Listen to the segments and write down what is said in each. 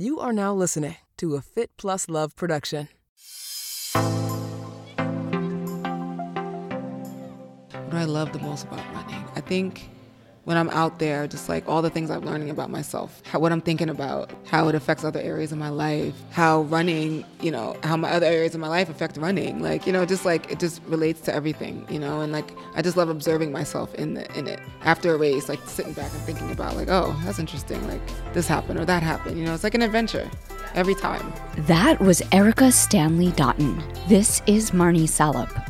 You are now listening to a Fit Plus Love production. What do I love the most about running? I think when I'm out there, just like all the things I'm learning about myself, how, what I'm thinking about, how it affects other areas of my life, how running, you know, how my other areas of my life affect running. Like, you know, just like it just relates to everything, you know, and like I just love observing myself in the in it. After a race, like sitting back and thinking about like, oh, that's interesting. Like this happened or that happened. You know, it's like an adventure every time. That was Erica Stanley Dottin. This is Marni Salup.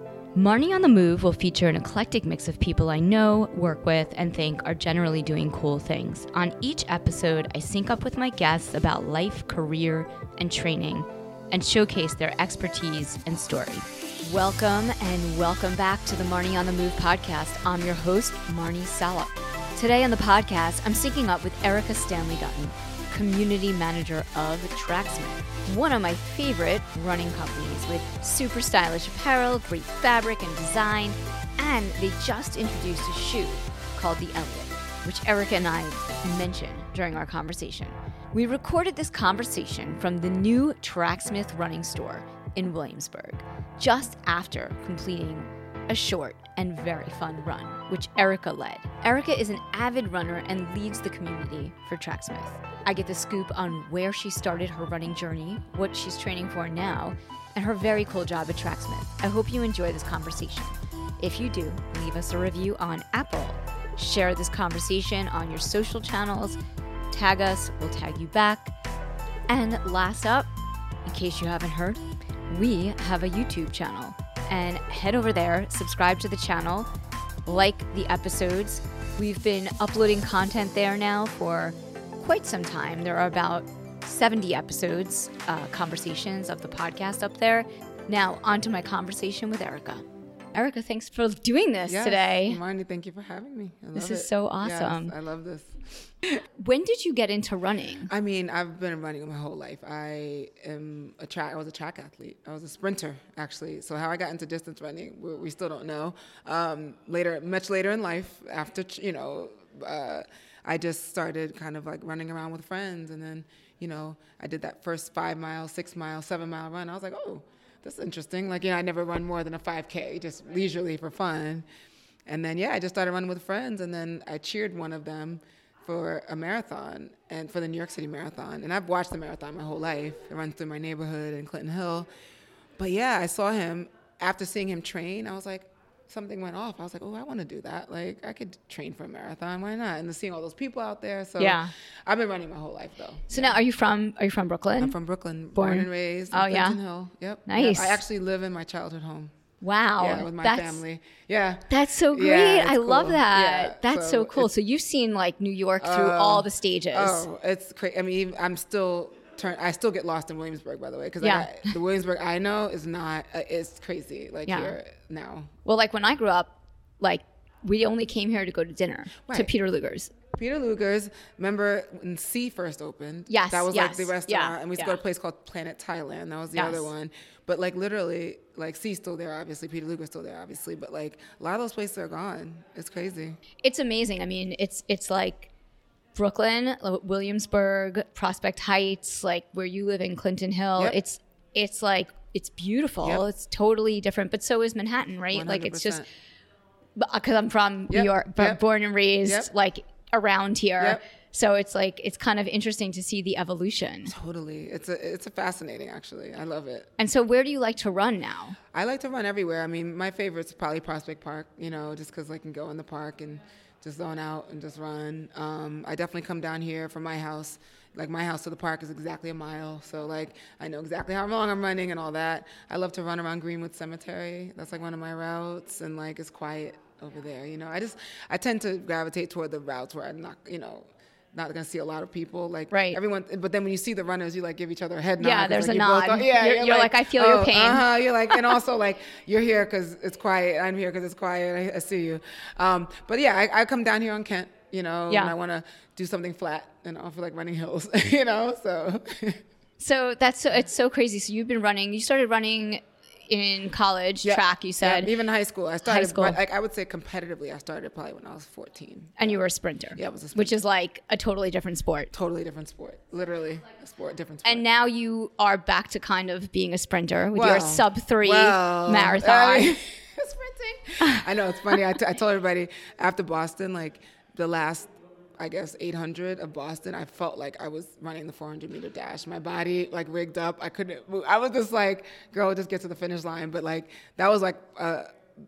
Marni on the Move will feature an eclectic mix of people I know, work with, and think are generally doing cool things. On each episode, I sync up with my guests about life, career, and training and showcase their expertise and story. Welcome and welcome back to the Marni on the Move podcast. I'm your host, Marni Salup. Today on the podcast, I'm syncing up with Erica Stanley Dottin, community manager of Tracksmith, one of my favorite running companies with super stylish apparel, great fabric and design, and they just introduced a shoe called the Elliot, which Erica and I mentioned during our conversation. We recorded this conversation from the new Tracksmith running store in Williamsburg, just after completing a short and very fun run, which Erica led. Erica is an avid runner and leads the community for Tracksmith. I get the scoop on where she started her running journey, what she's training for now, and her very cool job at Tracksmith. I hope you enjoy this conversation. If you do, leave us a review on Apple. Share this conversation on your social channels. Tag us, we'll tag you back. And last up, in case you haven't heard, we have a YouTube channel and head over there, subscribe to the channel, like the episodes. We've been uploading content there now for quite some time. There are about 70 episodes, uh, conversations of the podcast up there. Now, on to my conversation with Erica. Erica, thanks for doing this Yes, today. Marni, thank you for having me. I This is it. so Yes, awesome. I love this. When did you get into running? I mean, I've been running my whole life. I am a track. I was a track athlete. I was a sprinter, actually. So how I got into distance running, we, we still don't know. Um, later, much later in life, after you know, uh, I just started kind of like running around with friends, and then you know, I did that first five mile, six mile, seven mile run. I was like, oh, that's interesting. Like, you know, I never run more than a 5K, just leisurely for fun. And then, yeah, I just started running with friends, and then I cheered one of them for a marathon and for the New York City Marathon. And I've watched the marathon my whole life. It runs through my neighborhood in Clinton Hill. But yeah, I saw him after seeing him train. I was like, something went off. I was like, oh, I want to do that. Like, I could train for a marathon. Why not? And seeing all those people out there. So Yeah. I've been running my whole life though. So now, are you from? Are you from Brooklyn? I'm from Brooklyn, born, Born- and raised. In Oh, yeah? Clinton Hill. Yep. Nice. Yep. I actually live in my childhood home. Wow, yeah, with my that's family. Yeah. that's so great. Yeah, I it's love that. Yeah, that's so, so cool. So you've seen like New York through Oh, all the stages. Oh, it's crazy. I mean, I'm still turn. I still get lost in Williamsburg, by the way, because Yeah. the Williamsburg I know is not. Uh, it's crazy. Like Yeah. here now. Well, like when I grew up, like we only came here to go to dinner to Peter Luger's. Peter Luger's. Remember when Sea first opened? Yes, that was like the restaurant, yeah, and we used to go to a place called Planet Thailand. That was the Yes. other one. But like literally, like Sea's still there, obviously. Peter Luger's still there, obviously. But like a lot of those places are gone. It's crazy. It's amazing. I mean, it's it's like Brooklyn, uh, Williamsburg, Prospect Heights, like where you live in Clinton Hill. Yep. It's it's like it's beautiful. Yep. It's totally different, but so is Manhattan, right? Like it's just because I'm from New York, but yep, born and raised yep. like around here. Yep. So it's like it's kind of interesting to see the evolution. totally. It's a it's a fascinating actually. I love it. And so, where do you like to run now? I like to run everywhere. I mean, my favorite's probably Prospect Park, you know, just because I can go in the park and just zone out and just run. Um, I definitely come down here from my house. Like, my house to the park is exactly a mile. So, like, I know exactly how long I'm running and all that. I love to run around Greenwood Cemetery. That's like one of my routes, and like, it's quiet over there, you know. I just, I tend to gravitate toward the routes where I'm not, you know, not gonna see a lot of people. Like Right. everyone, but then when you see the runners, you like give each other a head nod. Yeah, there's like, a both nod. yeah, You're- you're like, "I feel your pain." Uh-huh, you're like, and also like you're here because it's quiet. I'm here because it's quiet. I, I see you. Um, but yeah, I, I come down here on Kent. You know, Yeah. and I want to do something flat, and I feel like running hills. you know, so So that's so it's so crazy. So you've been running. You started running in college Yeah, track. You said, yeah, even high school. I started, school. like I would say competitively, I started probably when I was 14. and you were a sprinter. Yeah, I was a sprinter. Which is like a totally different sport. Totally different sport. Literally a sport, different sport. And now you are back to kind of being a sprinter with your sub three well, marathon. I- sprinting. I know it's funny. I, t- I told everybody after Boston, like the last, I guess 800 of Boston, I felt like I was running the 400 meter dash. My body like rigged up. I couldn't. Move. I was just like, girl, just get to the finish line. But like that was like. Uh,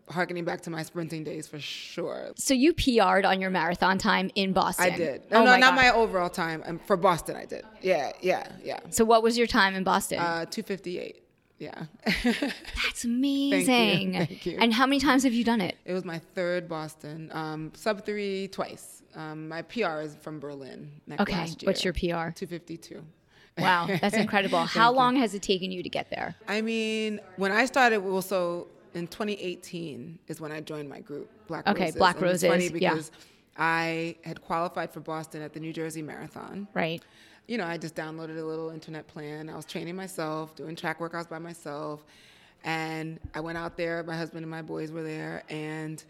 Harkening back to my sprinting days for sure. so you PR'd on your marathon time in Boston. I did. No, Oh no, my not God. my overall time. Um, for Boston, I did. Yeah, yeah, yeah. So what was your time in Boston? Uh, 258. Yeah. That's amazing. Thank you. Thank you. And how many times have you done it? It was my third Boston. Um, sub three twice. Um, my PR is from Berlin. Next Okay, what's your PR? 252. Wow, that's incredible. How long has it taken you to get there? I mean, when I started, well, so in 2018 is when I joined my group, Black Okay, Roses. Okay, Black and it's funny Roses, yeah. because I had qualified for Boston at the New Jersey Marathon. Right. You know, I just downloaded a little internet plan. I was training myself, doing track workouts by myself. And I went out there, my husband and my boys were there. And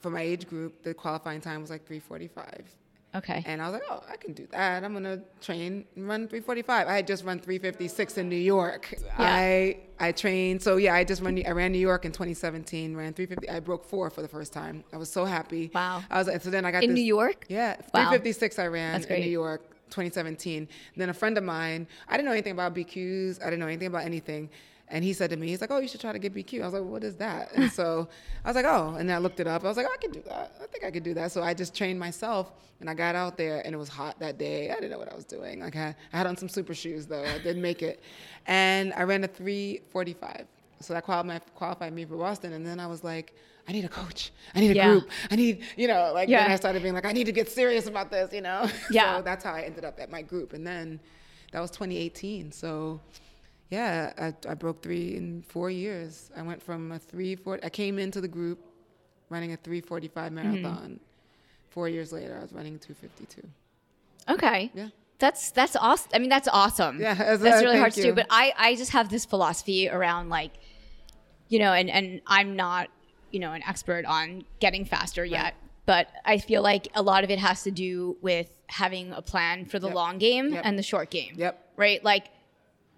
for my age group, the qualifying time was like 345. Okay. And I was like, oh, I can do that. I'm gonna train and run 345. I had just run 356 in New York. Yeah. I I trained. So yeah, I just run. I ran New York in 2017. Ran 350. I broke four for the first time. I was so happy. Wow. I was like, so then I got In this- New York? Yeah, Wow. 356. I ran in. New York. 2017. And then a friend of mine, I didn't know anything about BQs. I didn't know anything about anything. And he said to me, he's like, oh, you should try to get BQ. I was like, what is that? And so I was like, oh. And then I looked it up. I was like, oh, I can do that. I think I could do that. So I just trained myself and I got out there and it was hot that day. I didn't know what I was doing. Like I, I had on some super shoes though. I didn't make it. And I ran a 345. So that qualified, qualified me for Boston. And then I was like, I need a coach. I need a Yeah. group. I need, you know, like then I started being like, I need to get serious about this, you know? Yeah. so that's how I ended up at my group. And then that was 2018. So yeah, I, I broke three in four years. I went from a 340, I came into the group running a 345 Mm-hmm. marathon. Four years later, I was running 252. Okay. Yeah. That's that's awesome. I mean, that's awesome. Yeah, as- that's uh, really hard thank to do. But I I just have this philosophy around like, you know, and and I'm not you know an expert on getting faster yet, but I feel like a lot of it has to do with having a plan for the Yep. long game Yep. and the short game. Yep. Right. Like,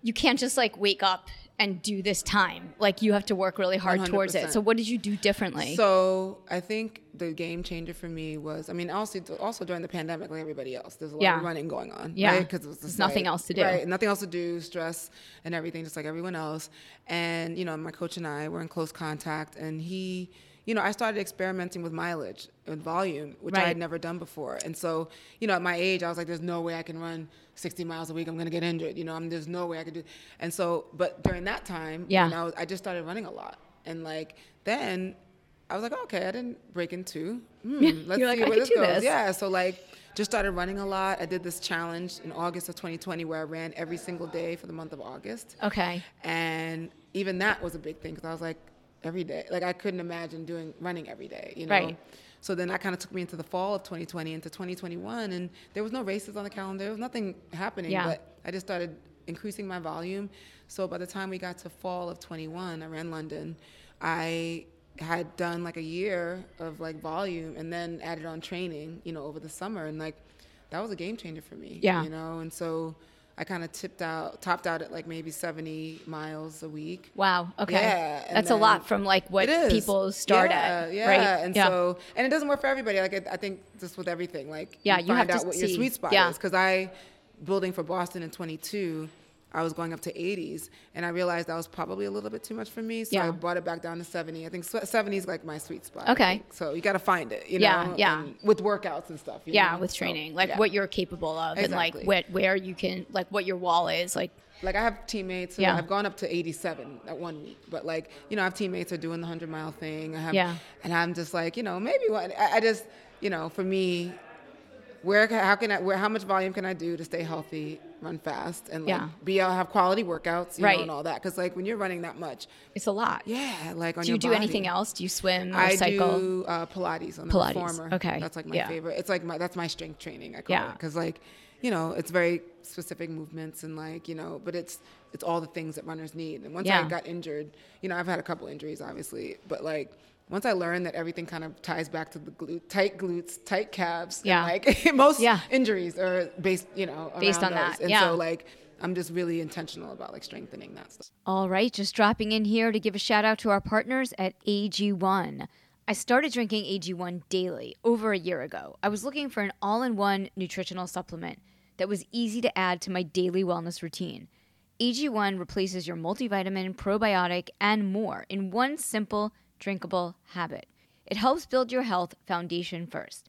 you can't just like wake up and do this time. Like you have to work really hard towards it. So what did you do differently? So I think the game changer for me was, I mean, also also during the pandemic, like everybody else, there's a lot Yeah. of running going on, Yeah. right? Because There's nothing else to do. right? Nothing else to do, stress and everything, just like everyone else. And you know, my coach and I were in close contact, and he, you know, I started experimenting with mileage and volume, which I had never done before. And so, you know, at my age, I was like, there's no way I can run 60 miles a week. I'm gonna get injured. You know, I'm, there's no way I could do. And so, but during that time, Yeah. you know, I just started running a lot, and like then I was like, okay, I didn't break in two. Hmm, let's like, see I where this goes. this. Yeah, so like just started running a lot. I did this challenge in August of 2020 where I ran every single day for the month of August. okay. And even that was a big thing because I was like, every day. Like I couldn't imagine doing running every day, you know? Right. So then that kind of took me into the fall of 2020 into 2021 and there was no races on the calendar. There was nothing happening, Yeah. but I just started increasing my volume. So by the time we got to fall of 21, I ran London. I had done like a year of like volume and then added on training, you know, over the summer and like that was a game changer for me. Yeah. You know, and so I kind of tipped out, topped out at like maybe 70 miles a week. Wow. Okay. Yeah, That's a lot from like what people start yeah, at. Yeah, Right. and yeah. so and it doesn't work for everybody. Like I I think just with everything, like Yeah, you you have find to out what your see. sweet spot Yeah. is. Because I building for Boston in 22. I was going up to 80s, and I realized that was probably a little bit too much for me. So Yeah. I brought it back down to 70. I think sw- 70 is like my sweet spot. Okay. So you got to find it, you Yeah, know? yeah. and with workouts and stuff. you yeah, know? with So, training, like yeah. what you're capable of, and like Exactly. what where you can, like what your wall is, like like I have teammates who Yeah. have gone up to 87 at one week, but like you know I have teammates who are doing the 100 mile thing. I have, Yeah. and I'm just like you know maybe what I, I just you know for me, where how can I where how much volume can I do to stay healthy, run fast, and like Yeah. be able to have quality workouts, you Right. know, and all that. Because like when you're running that much, It's a lot. yeah, like on Do you do body. anything else? Do you swim or I cycle? do uh, Pilates on the Pilates, reformer. okay, that's like my yeah. favorite. It's like my that's my strength training. I call Yeah. it because like you know it's very specific movements and like you know, but it's it's all the things that runners need. And once Yeah. I got injured, you know, I've had a couple injuries obviously, but like. Once I learned that everything kind of ties back to the glute, tight glutes, tight calves, Yeah. like most Yeah. injuries are based, you know, Based on those. that, And yeah. so like I'm just really intentional about like strengthening that stuff. All right, just dropping in here to give a shout out to our partners at AG1. I started drinking AG1 daily over a year ago. I was looking for an all in one nutritional supplement that was easy to add to my daily wellness routine. AG1 replaces your multivitamin, probiotic, and more in one simple, drinkable habit. It helps build your health foundation first.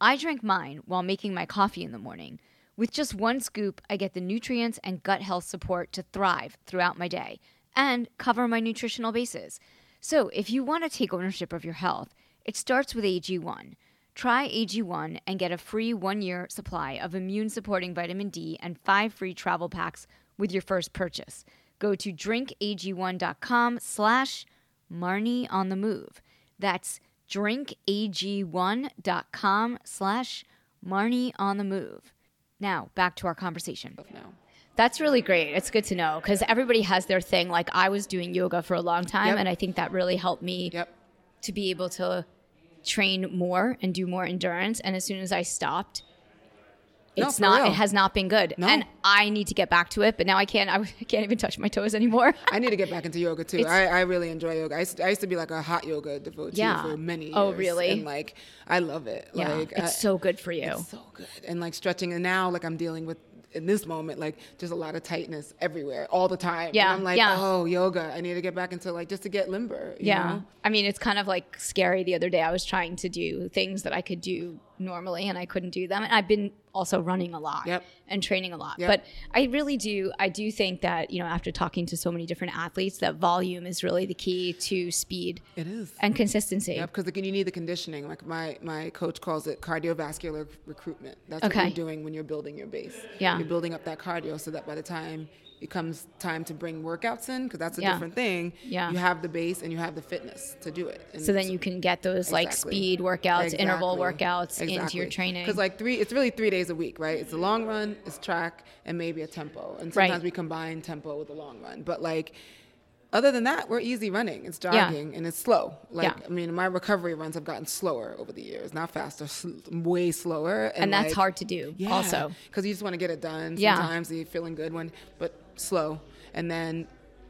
I drink mine while making my coffee in the morning. With just one scoop, I get the nutrients and gut health support to thrive throughout my day and cover my nutritional bases. So, if you want to take ownership of your health, it starts with AG1. Try AG1 and get a free one year supply of immune supporting vitamin D and five free travel packs with your first purchase. Go to drinkag1.com slash Marni on the move. That's drinkag1.com slash Marni on the move. Now, back to our conversation. No. That's really great. It's good to know because everybody has their thing. Like I was doing yoga for a long time, Yep. and I think that really helped me Yep. to be able to train more and do more endurance. And as soon as I stopped, it's for not. real. It has not been good. No. And I need to get back to it. But now I can't. I, can't even touch my toes anymore. I need to get back into yoga too. I, I really enjoy yoga. I used, to, I used to be like a hot yoga devotee Yeah. for many oh, years. Oh, really? And like, I love it. yeah, Like, it's I- so good for you. so good. And like stretching, and now like I'm dealing with in this moment like just a lot of tightness everywhere all the time. And Yeah, I'm like, yeah. oh, yoga. I need to get back into like just to get limber. you Yeah. know? I mean, it's kind of like scary. The other day, I was trying to do things that I could do normally and I couldn't do them. And I've been also running a lot Yep. and training a lot. Yep. But I really do, I do think that, you know, after talking to so many different athletes, that volume is really the key to speed It is. and consistency. Yep, because you need the conditioning. Like my, my coach calls it cardiovascular recruitment. That's Okay. what you're doing when you're building your base. Yeah. You're building up that cardio so that by the time it comes time to bring workouts in, because that's a Yeah. different thing, Yeah. you have the base and you have the fitness to do it. And So then you can get those like speed workouts, interval workouts into your training. Because like three, it's really three days a week, right? It's a long run, it's track, and maybe a tempo. And sometimes Right. we combine tempo with a long run. But like, other than that, we're easy running. It's Yeah. jogging and it's slow. Like Yeah. I mean, my recovery runs have gotten slower over the years, not faster, sl- way slower. And, and that's like, hard to do yeah, also. because you just want to get it done. Yeah. Sometimes you're feeling good when, but slow, and then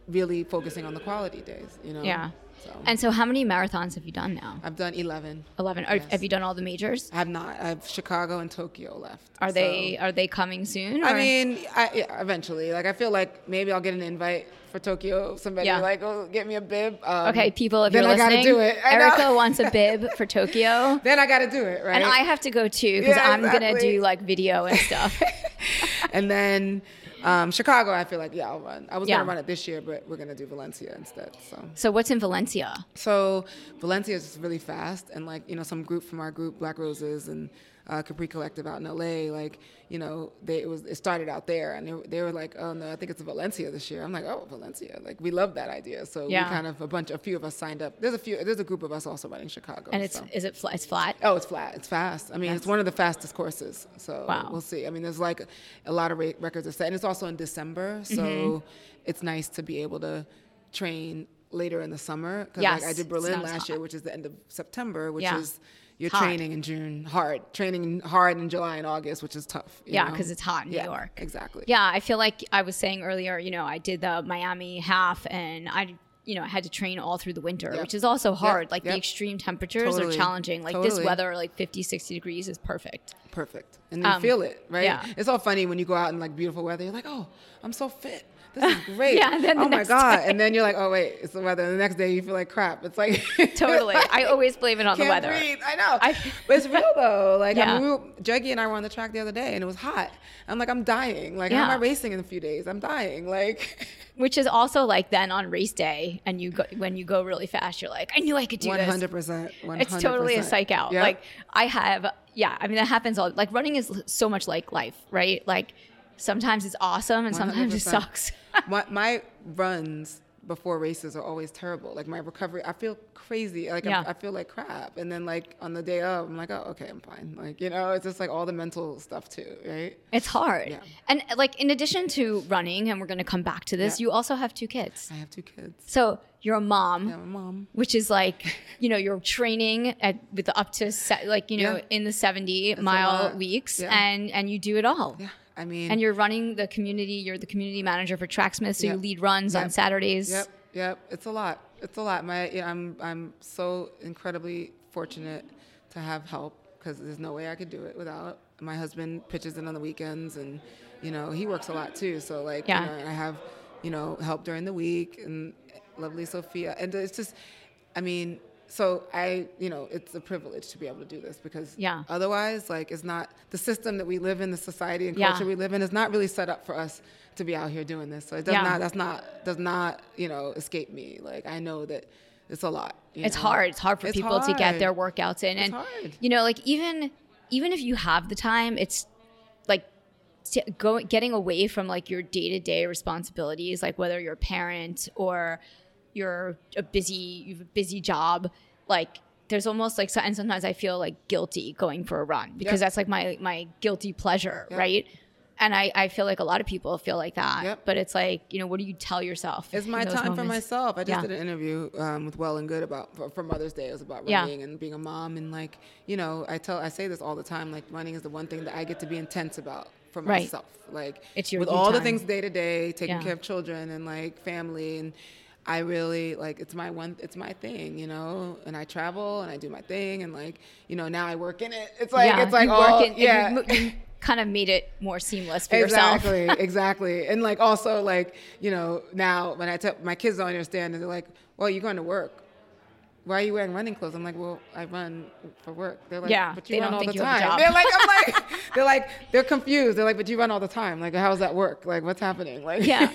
really focusing on the quality days. You know. Yeah. So And so, how many marathons have you done now? I've done eleven. 11. Yes. Have you done all the majors? I have not. I have Chicago and Tokyo left. Are So- they are they coming soon? I mean, I, yeah, eventually. Like, I feel like maybe I'll get an invite for Tokyo. Somebody Yeah. like, oh, get me a bib. Um, Okay, people, if then you're I gotta listening, do it. I know. Erica wants a bib for Tokyo. Then I got to do it, right? And I have to go too because Yeah, I'm gonna do like video and stuff. and then um, Chicago, I feel like yeah, I'll run. I was Yeah. gonna run it this year, but we're gonna do Valencia instead. So. so what's in Valencia? So Valencia is really fast, and like you know, some group from our group, Black Roses and uh, Capri Collective out in LA, like you know, they it was it started out there, and they, were- they were like, oh no, I think it's Valencia this year. I'm like, oh Valencia, like we love that idea. So Yeah. we kind of a bunch, a few of us signed up. There's a few, there's a group of us also running Chicago. And it's so. is it fl- it's flat? Oh, it's flat. It's fast. I mean, it's one of the fastest courses. So Wow. we'll see. I mean, there's like a lot of ra- records are set, and it's also in December, so Mm-hmm. it's nice to be able to train later in the summer. Because Yes, like I did Berlin last year, which is the end of September, which Yeah. is you're Hot. training in June hard, training hard in July and August, which is tough. you Yeah, because it's hot in New York. Exactly. Yeah, I feel like I was saying earlier. You know, I did the Miami half, and I. You know, I had to train all through the winter, Yep. which is also hard. Like the extreme temperatures are challenging. Like this weather, like 50, 60 degrees is perfect. Perfect. And you Um, feel it, right? yeah. It's all funny when you go out in like beautiful weather. You're like, oh, I'm so fit. This is great. Yeah, then the oh my god, day- and then you're like, oh wait, it's the weather. And the next day you feel like crap. It's like Totally. I always blame it on the weather. breathe. I know, I- but it's real though. Like Yeah. I mean, we were, Juggy and I were on the track the other day, and it was hot. I'm like, I'm dying. Like, how am Yeah. I racing in a few days? I'm dying. Like, Which is also like then on race day, and you go when you go really fast, you're like, I knew I could do one this. hundred percent. It's totally a psych out. Yep. Like I have, yeah. I mean, that happens all. Like running is so much like life, right? Like sometimes it's awesome and sometimes it sucks. my my runs before races are always terrible. Like my recovery, I feel crazy. Like Yeah. I, I feel like crap. And then like on the day of, I'm like, oh, okay, I'm fine. Like you know, it's just like all the mental stuff too, right? It's hard. Yeah. And like in addition to running, and we're gonna come back to this, Yeah. you also have two kids. I have two kids. So you're a mom. Yeah, my mom. Which is like, you know, you're training at with up to se- like you know Yeah. in the 70 a mile weeks, and and you do it all. Yeah, I mean, And you're running the community. You're the community manager for Tracksmith, so you lead runs on Saturdays. Yep, yep. It's a lot. It's a lot. My, yeah, I'm, I'm so incredibly fortunate to have help because there's no way I could do it without. My husband pitches in on the weekends, and you know he works a lot too. So like, Yeah. you know, I have, you know, help during the week, and lovely Sophia, and it's just, I mean. So I, you know, it's a privilege to be able to do this because Yeah. otherwise, like, it's not the system that we live in, the society and Yeah. culture we live in, is not really set up for us to be out here doing this. So it does Yeah. not that's not does not you know escape me like i know that it's a lot it's know? hard. It's hard for It's people to get their workouts in, It's and hard. you know, like even even if you have the time, it's like t- go getting away from like your day to day responsibilities, like whether you're a parent or you're a busy you have a busy job, like. There's almost like, so- and sometimes I feel like guilty going for a run because Yep. that's like my my guilty pleasure, Yep. right? And I, I feel like a lot of people feel like that, Yep. but it's like, you know, what do you tell yourself? it's my time for myself i just Yeah. did an interview um, with well and good about for, for mother's day it was about Yeah. running and being a mom and like you know i tell i say this all the time like running is the one thing that i get to be intense about for Right. myself like It's your with all the things day to day taking Yeah. care of children and like family and I really like it's my one it's my thing, you know, and I travel and I do my thing and like, you know, now I work in it. It's like yeah, it's like all, oh, work in, yeah. you, you kind of made it more seamless for yourself. exactly, exactly. And like also like, you know, now when I tell my kids don't understand and they're like, Well, you're going to work. Why are you wearing running clothes? I'm like, Well, I run for work. They're like, Yeah, but you run don't all the you have a time. They're like, I'm like they're like they're confused. They're like, But you run all the time. Like, how's that work? Like what's happening? Like Yeah,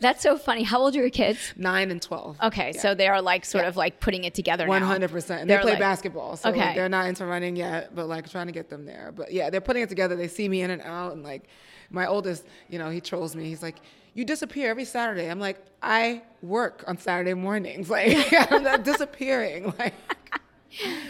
that's so funny. How old are your kids? nine and twelve. Okay, so they are like sort of like putting it together now. One hundred percent. And they They're play like- basketball, so like, Okay. they're not into running yet, but like trying to get them there. But yeah, they're putting it together. They see me in and out, and like my oldest, you know, he trolls me. He's like, "You disappear every Saturday." I'm like, "I work on Saturday mornings. Like I'm not disappearing." Like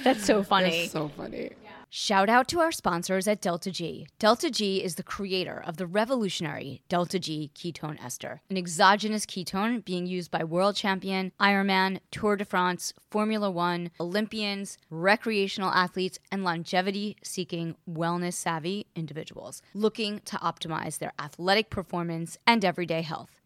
That's so funny. it's so funny. Shout out to our sponsors at Delta G. Delta G is the creator of the revolutionary Delta G ketone ester, an exogenous ketone being used by world champion, Ironman, Tour de France, Formula One, Olympians, recreational athletes, and longevity seeking, wellness savvy individuals looking to optimize their athletic performance and everyday health.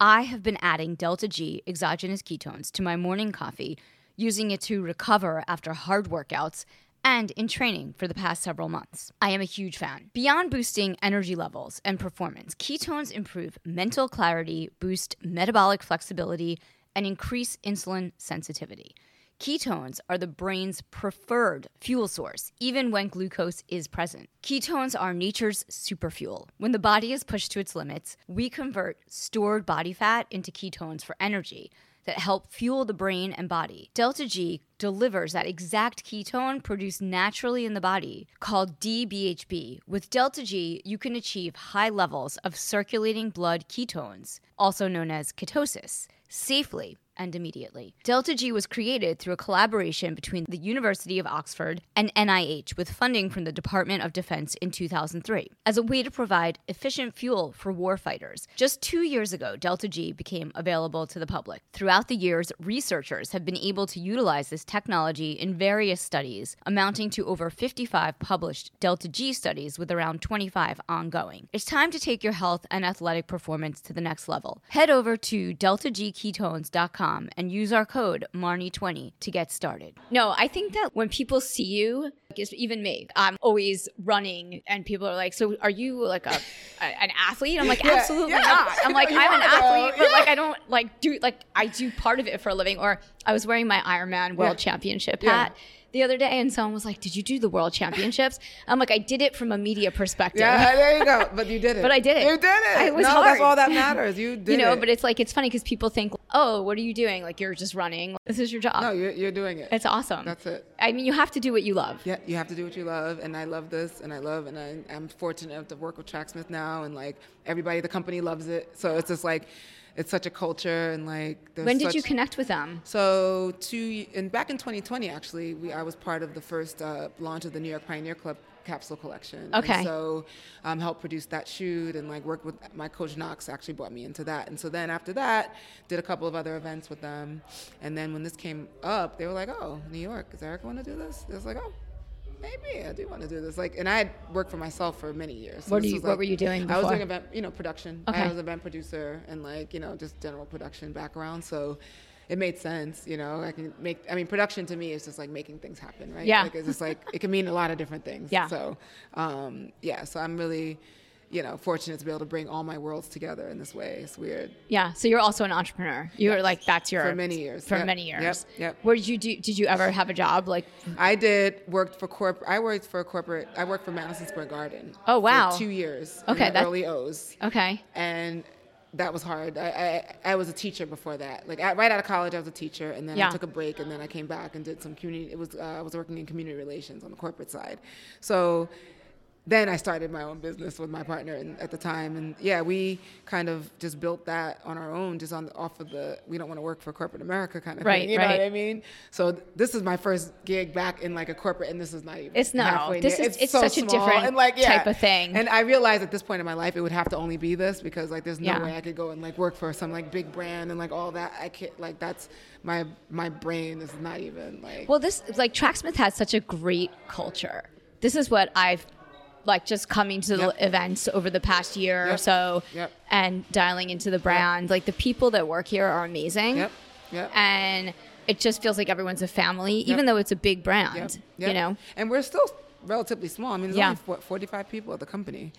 I have been adding Delta G exogenous ketones to my morning coffee, using it to recover after hard workouts and in training for the past several months. I am a huge fan. Beyond boosting energy levels and performance, ketones improve mental clarity, boost metabolic flexibility, and increase insulin sensitivity. Ketones are the brain's preferred fuel source, even when glucose is present. Ketones are nature's superfuel. When the body is pushed to its limits, we convert stored body fat into ketones for energy that help fuel the brain and body. Delta G delivers that exact ketone produced naturally in the body called DBHB. With Delta G, you can achieve high levels of circulating blood ketones, also known as ketosis, safely and immediately. Delta G was created through a collaboration between the University of Oxford and NIH with funding from the Department of Defense in 2003 as a way to provide efficient fuel for warfighters. Just two years ago, Delta G became available to the public. Throughout the years, researchers have been able to utilize this technology in various studies, amounting to over 55 published Delta G studies with around 25 ongoing. It's time to take your health and athletic performance to the next level. Head over to deltagketones.com tracksmith.com and use our code Marni20 to get started. No, I think that when people see you, even me, I'm always running and people are like, so are you like a, a an athlete? I'm like, Yeah, absolutely yeah. not. I'm like, I'm an athlete, but like I don't like do like I do part of it for a living. Or I was wearing my Ironman World Yeah. Championship Yeah. hat the other day, and someone was like, "Did you do the World Championships?" I'm like, "I did it from a media perspective." Yeah, there you go. But you did it. But I did it. You did it. It was no, hard. that's all that matters. You did you know, it. but it's like it's funny because people think, "Oh, what are you doing? Like you're just running. This is your job." no, you're, you're doing it. it's awesome. That's it. I mean, you have to do what you love. Yeah, you have to do what you love, and I love this, and I love, and I, I'm fortunate enough to work with Tracksmith now, and like everybody, the company loves it. So it's just like, it's such a culture, and like. When did such- you connect with them? So two, and back in 2020, actually, we, I was part of the first uh, launch of the New York Pioneer Club capsule collection. Okay. And so um, helped produce that shoot and like worked with my coach Knox actually brought me into that. And so then after that, did a couple of other events with them. And then when this came up, they were like, "Oh, New York, does Eric want to do this?" It was like, "Oh." Maybe I do want to do this. Like, and I had worked for myself for many years. So What you- what like- were you doing I was doing event, you know, production. Okay. I was an event producer and like, you know, just general production background. So it made sense, you know. I can make. I mean, production to me is just like making things happen, right? Yeah. Like it's just like it can mean a lot of different things. Yeah. So, um, yeah. So I'm really, you know, fortunate to be able to bring all my worlds together in this way. It's weird. Yeah. So you're also an entrepreneur. You were like that's your For many years. For Yep. many years. Yep. Yep. Where did you do? Did you ever have a job like? I did worked for corp. I worked for a corporate. I worked for Madison Square Garden. Oh, wow. For two years. Okay, that- early O's. Okay. and that was hard. I, I, I was a teacher before that. Like I, right out of college, I was a teacher, and then Yeah. I took a break, and then I came back and did some community. It was uh, I was working in community relations on the corporate side, so then I started my own business with my partner and, at the time, and yeah, we kind of just built that on our own, just on the, off of the we don't want to work for corporate America kind of Right, thing. You right. know what I mean? So th- this is my first gig back in like a corporate, and this is not even. It's no, this near- is- it's such a different and like, yeah. type of thing. And I realized at this point in my life, it would have to only be this because like there's no Yeah. way I could go and like work for some like big brand and like all that. I can't like that's my my brain is not even like. Well, this like Tracksmith has such a great culture. This is what I've like just coming to Yep. the events over the past year or so Yep. and dialing into the brand. Like the people that work here are amazing. Yep. Yep. And it just feels like everyone's a family, even though it's a big brand. Yep. You know? and we're still relatively small. I mean, there's Yeah. only what, 45 people at the company.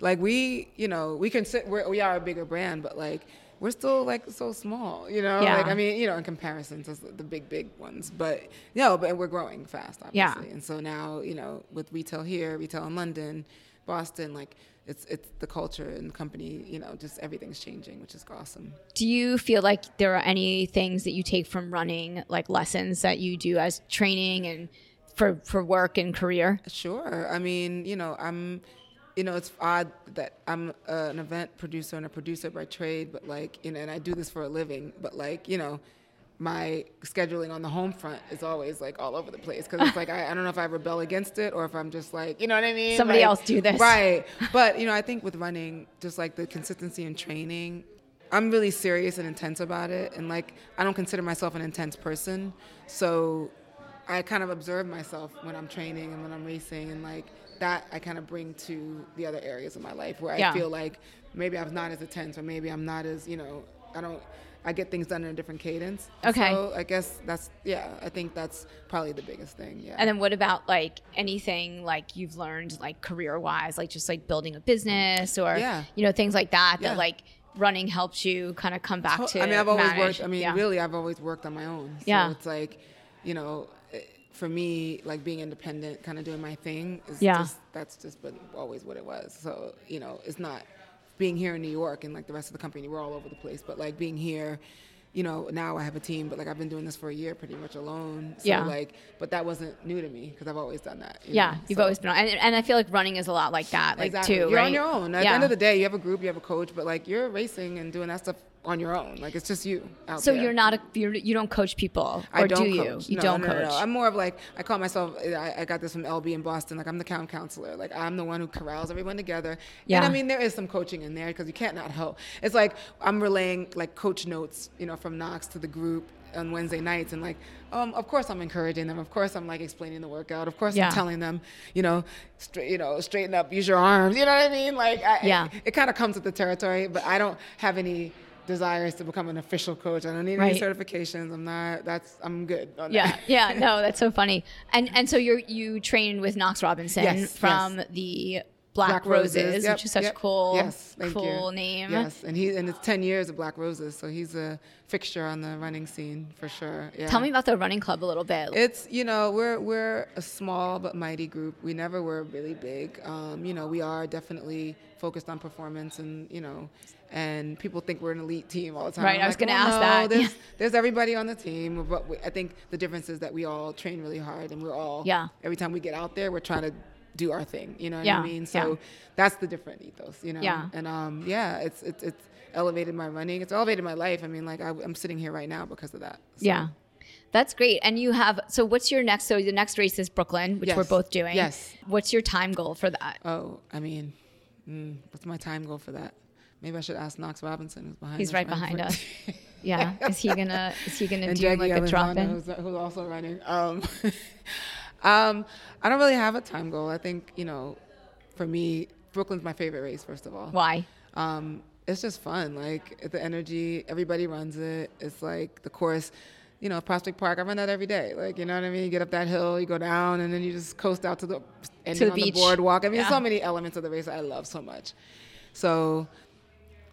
Like we, you know, we can sit. We're, we are a bigger brand, but like we're still like so small. You know, Yeah. like I mean, you know, in comparison to the big big ones, but no, but we're growing fast, obviously. Yeah. And so now, you know, with retail here, retail in London, Boston, like it's it's the culture and the company. You know, just everything's changing, which is awesome. Do you feel like there are any things that you take from running, like lessons that you do as training and for, for work and career? Sure. I mean, you know, I'm, you know, it's odd that I'm an event producer and a producer by trade, but like, you know, and I do this for a living, but like, you know, my scheduling on the home front is always like all over the place because it's like I, I don't know if I rebel against it or if I'm just like you know what I mean. Somebody Like- else do this. right? But you know, I think with running, just like the consistency in training, I'm really serious and intense about it, and like I don't consider myself an intense person, so I kind of observe myself when I'm training and when I'm racing, and like that I kind of bring to the other areas of my life where Yeah. I feel like maybe I'm not as intense or maybe I'm not as you know I don't I get things done in a different cadence. Okay. So I guess that's yeah I think that's probably the biggest thing. Yeah. And then what about like anything like you've learned like career wise, like just like building a business or Yeah. you know things like that Yeah. that like running helps you kind of come back to. I mean, I've always manage. worked. I mean, Yeah. really, I've always worked on my own. So Yeah. it's like, you know, for me, like being independent, kind of doing my thing is Yeah. just that's just been always what it was. So you know, it's not being here in New York and like the rest of the company, we're all over the place. But like being here. You know, now I have a team, but like I've been doing this for a year pretty much alone. So Yeah. like, but that wasn't new to me because I've always done that. you Yeah, know? you've So- always been on, and, and I feel like running is a lot like that, like exactly. too. You're right? on your own. At yeah. the end of the day, you have a group, you have a coach, but like you're racing and doing that stuff on your own. Like it's just you out so there. you're not a you're, you don't coach people, or I don't do you? coach. You No, don't no, no, coach. no. I'm more of like I call myself. I, I got this from LB in Boston. Like I'm the camp counselor. Like I'm the one who corrals everyone together. Yeah. And I mean there is some coaching in there because you can't not help. It's like I'm relaying like coach notes, you know, from Knox to the group on Wednesday nights, and like, um, of course I'm encouraging them. Of course I'm like explaining the workout. Of course Yeah. I'm telling them, you know, straight, you know, straighten up, use your arms. You know what I mean? Like, I, Yeah. it, kind of comes with the territory, but I don't have any desire is to become an official coach. I don't need Right. any certifications. I'm not. That's I'm good. Yeah, that. yeah, no, that's so funny. And and so you you trained with Knox Robinson Yes, from yes. the Black, Roses, Yep, which is such yep. a cool, yes, thank cool you. name. Yes, and he and it's ten years of Black Roses, so he's a fixture on the running scene for sure. Yeah. Tell me about the running club a little bit. It's you know we're we're a small but mighty group. We never were really big. Um, you know we are definitely focused on performance and you know, and people think we're an elite team all the time. Right, I'm I was like, gonna well, ask no, that. There's Yeah. there's everybody on the team, but we, I think the difference is that we all train really hard and we're all Yeah. Every time we get out there, we're trying to do our thing. You know what Yeah, I mean? So yeah. that's the different ethos. You know. Yeah. And um, yeah, it's it's it's elevated my running. It's elevated my life. I mean, like I, I'm sitting here right now because of that. So- yeah. That's great. And you have so what's your next so the next race is Brooklyn, which we're both doing. Yes. What's your time goal for that? Oh, I mean, mm, what's my time goal for that? Maybe I should ask Knox Robinson, who's behind us. He's us right behind us. Yeah. Is he gonna is he gonna and do Jackie like a drop in? who's, who's also running. Um, um, I don't really have a time goal. I think you know, for me, Brooklyn's my favorite race. First of all, Why? um, it's just fun. Like the energy, everybody runs it. It's like the course. You know, Prospect Park. I run that every day. Like you know what I mean. You get up that hill, you go down, and then you just coast out to the ending the on beach. the boardwalk. I mean, Yeah. so many elements of the race I love so much. So,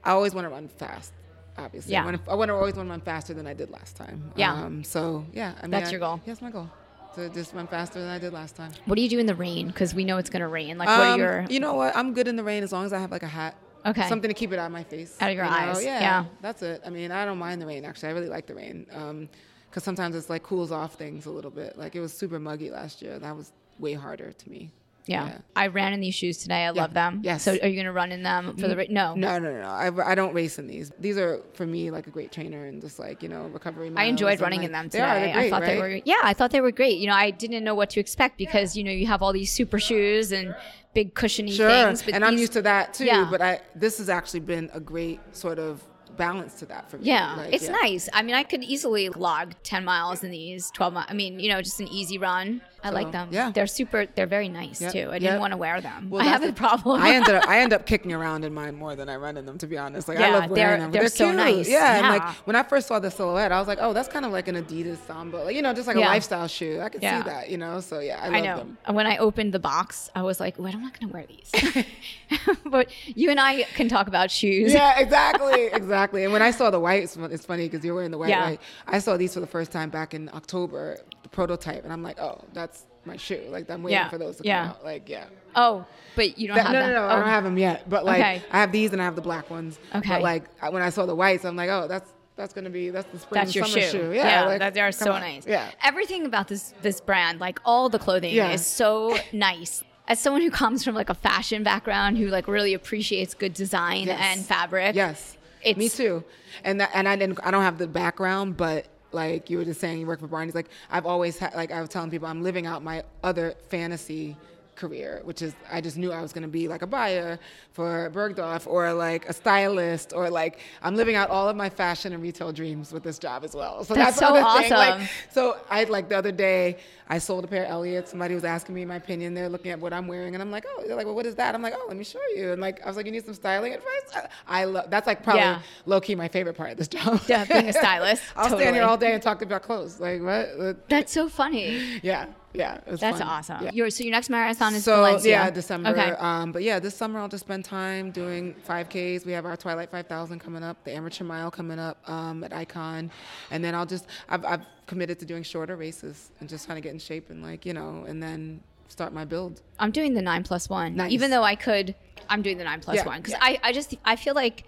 I always want to run fast. Obviously, Yeah. I, wanna, I want to always want to run faster than I did last time. Yeah. Um, so yeah, I mean, That's I- your goal. Yeah, that's my goal. To just run faster than I did last time. What do you do in the rain? Because we know it's gonna rain. Like what are Um, your You know what? I'm good in the rain as long as I have like a hat. Okay. Something to keep it out of my face. Out of your you know? eyes, Yeah, yeah. That's it. I mean, I don't mind the rain actually. I really like the rain. Um 'cause because sometimes it's like cools off things a little bit. Like it was super muggy last year. That was way harder to me. Yeah. yeah. I ran in these shoes today. I love them. Yes. So are you gonna run in them for the ra- no? No, no, no. I, I don't race in these. These are for me like a great trainer and just like you know recovery. I enjoyed running like- in them They today. they're great, I thought they right? were yeah, I thought they were great. You know, I didn't know what to expect because you know you have all these super shoes and big cushiony Sure, things. But and I'm these- used to that too. Yeah. But I this has actually been a great sort of balance to that for me. Yeah, Like, it's yeah. nice. I mean, I could easily log 10 miles in these 12 miles. I mean, you know, just an easy run. I like them. yeah. They're super, they're very nice Yep, too. I didn't want to wear them. Well, I have a the- problem. I ended up I end up kicking around in mine more than I run in them. To be honest, like I love wearing they're- them. they're so cute. nice. Yeah, and Yeah. like when I first saw the silhouette, I was like, oh, that's kind of like an Adidas Samba, like you know, just like Yeah. a lifestyle shoe. I could Yeah. see that, you know. So yeah, I love I know. them. And When I opened the box, I was like, "Wait, I'm not going to wear these." but you and I can talk about shoes. Yeah, exactly, exactly. And when I saw the white, it's funny because you're wearing the white, Yeah. right? I saw these for the first time back in October, the prototype, and I'm like, oh, that's my shoe. Like I'm waiting Yeah, for those to yeah. come out. Like yeah. Oh, but you don't That- have no, them. no, no, I Oh. don't have them yet. But like, Okay. I have these and I have the black ones. Okay. But like, when I saw the whites, I'm like, oh, that's that's gonna be that's the spring That's your summer shoe. shoe. Yeah, like, that, they're so on. nice. Yeah. Everything about this this brand, like all the clothing, Yeah. is so nice. As someone who comes from like a fashion background, who like really appreciates good design Yes. and fabric, Yes. It's- Me too. And that, and I didn't I don't have the background, but like you were just saying, you work for Barney's. Like I've always had like I was telling people, I'm living out my other fantasy career, which is I just knew I was going to be like a buyer for Bergdorf or like a stylist or like I'm living out all of my fashion and retail dreams with this job as well. So That's that's, so thing. awesome. Like, so I like the other day I sold a pair of Elliot. Somebody was asking me my opinion. They're looking at what I'm wearing, and I'm like, oh, they're like, well, what is that? I'm like, oh, let me show you. And like I was like, you need some styling advice. I, I love that's like probably Yeah. low key my favorite part of this job. Yeah, being a stylist, I'll stand here all day and talk about clothes. Like? What? That's so funny. Yeah, yeah. That's fun. awesome. Yeah. Your so your next marathon is So Valencia. yeah, December. Okay. Um, but yeah, this summer I'll just spend time doing 5Ks. We have our Twilight 5000 coming up, the Amateur Mile coming up um, at Icahn, and then I'll just I've, I've committed to doing shorter races and just kind of get in shape and like you know, and then start my build. I'm doing the nine plus one. Nice. Even though I could, I'm doing the nine plus Yeah, one because yeah. I, I just I feel like,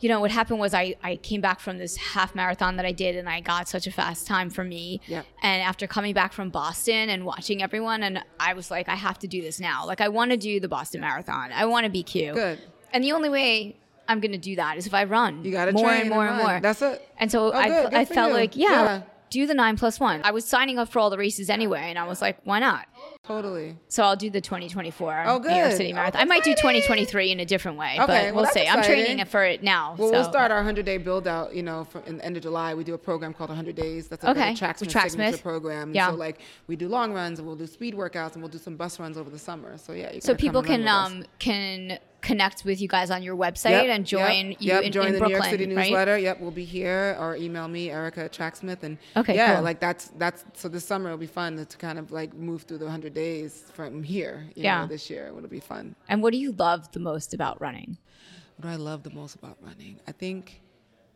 you know, what happened was I I came back from this half marathon that I did and I got such a fast time for me. Yeah. And after coming back from Boston and watching everyone, and I was like, I have to do this now. Like I want to do the Boston Marathon. I want to BQ. Good. And the only way I'm going to do that is if I run. You gotta more train and more and and more. That's it. And so Oh, I, good. Good I felt you. like, yeah, Yeah. do the nine plus one. I was signing up for all the races anyway, and I was like, why not? Totally. So I'll do the 2024 Oh, New York good. City Oh, Marathon. I might do 2023 in a different way, Okay, but well, we'll see. I'm training for it now. Well, so. we'll start our 100 day build out, you know, from in the end of July. We do a program called 100 Days. That's a Okay, Tracksmith, signature program. Yeah. So, like, we do long runs and we'll do speed workouts and we'll do some bus runs over the summer. So, yeah. You So people can um, can connect with you guys on your website Yep, and join yep, you yep, in, join in the Brooklyn, New York City right? newsletter. Yep, we'll be here or email me Erica at Tracksmith and Okay, yeah, cool. like that's that's so this summer it'll be fun to, to kind of like move through the 100 days from here. You Yeah. know, this year it'll be fun. And what do you love the most about running? What do I love the most about running? I think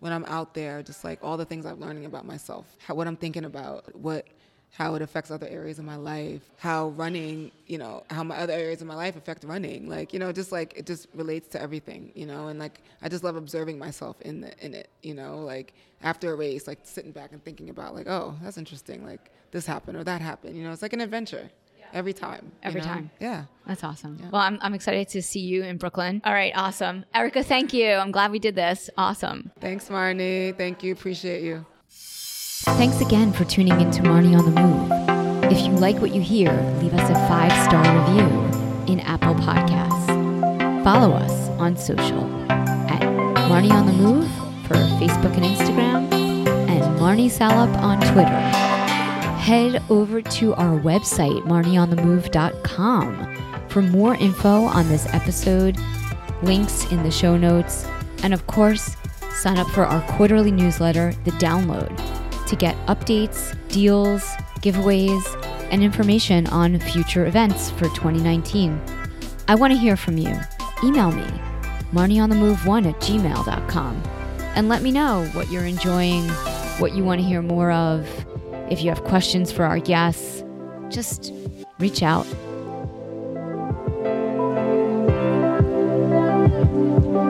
when I'm out there, just like all the things I'm learning about myself, how, what I'm thinking about, what how it affects other areas of my life, how running, you know, how my other areas of my life affect running. Like, you know, just like it just relates to everything, you know, and like I just love observing myself in the in it, you know, like after a race, like sitting back and thinking about like, oh, that's interesting, like this happened or that happened, you know, it's like an adventure every time. you Every know? time. Yeah. That's awesome. Well, I'm, I'm excited to see you in Brooklyn. All right, awesome. Erica, thank you. I'm glad we did this. Awesome. Thanks, Marni. Thank you. Appreciate you. Thanks again for tuning in to Marni on the Move. If you like what you hear, leave us a five star review in Apple Podcasts. Follow us on social at Marni on the Move for Facebook and Instagram, and Marni Salup on Twitter. Head over to our website, marnionthemove.com, for more info on this episode, links in the show notes, and of course, sign up for our quarterly newsletter, The Download, to get updates, deals, giveaways, and information on future events for 2019. I want to hear from you. Email me, marnionthemove1 at gmail.com, and let me know what you're enjoying, what you want to hear more of. If you have questions for our guests, just reach out.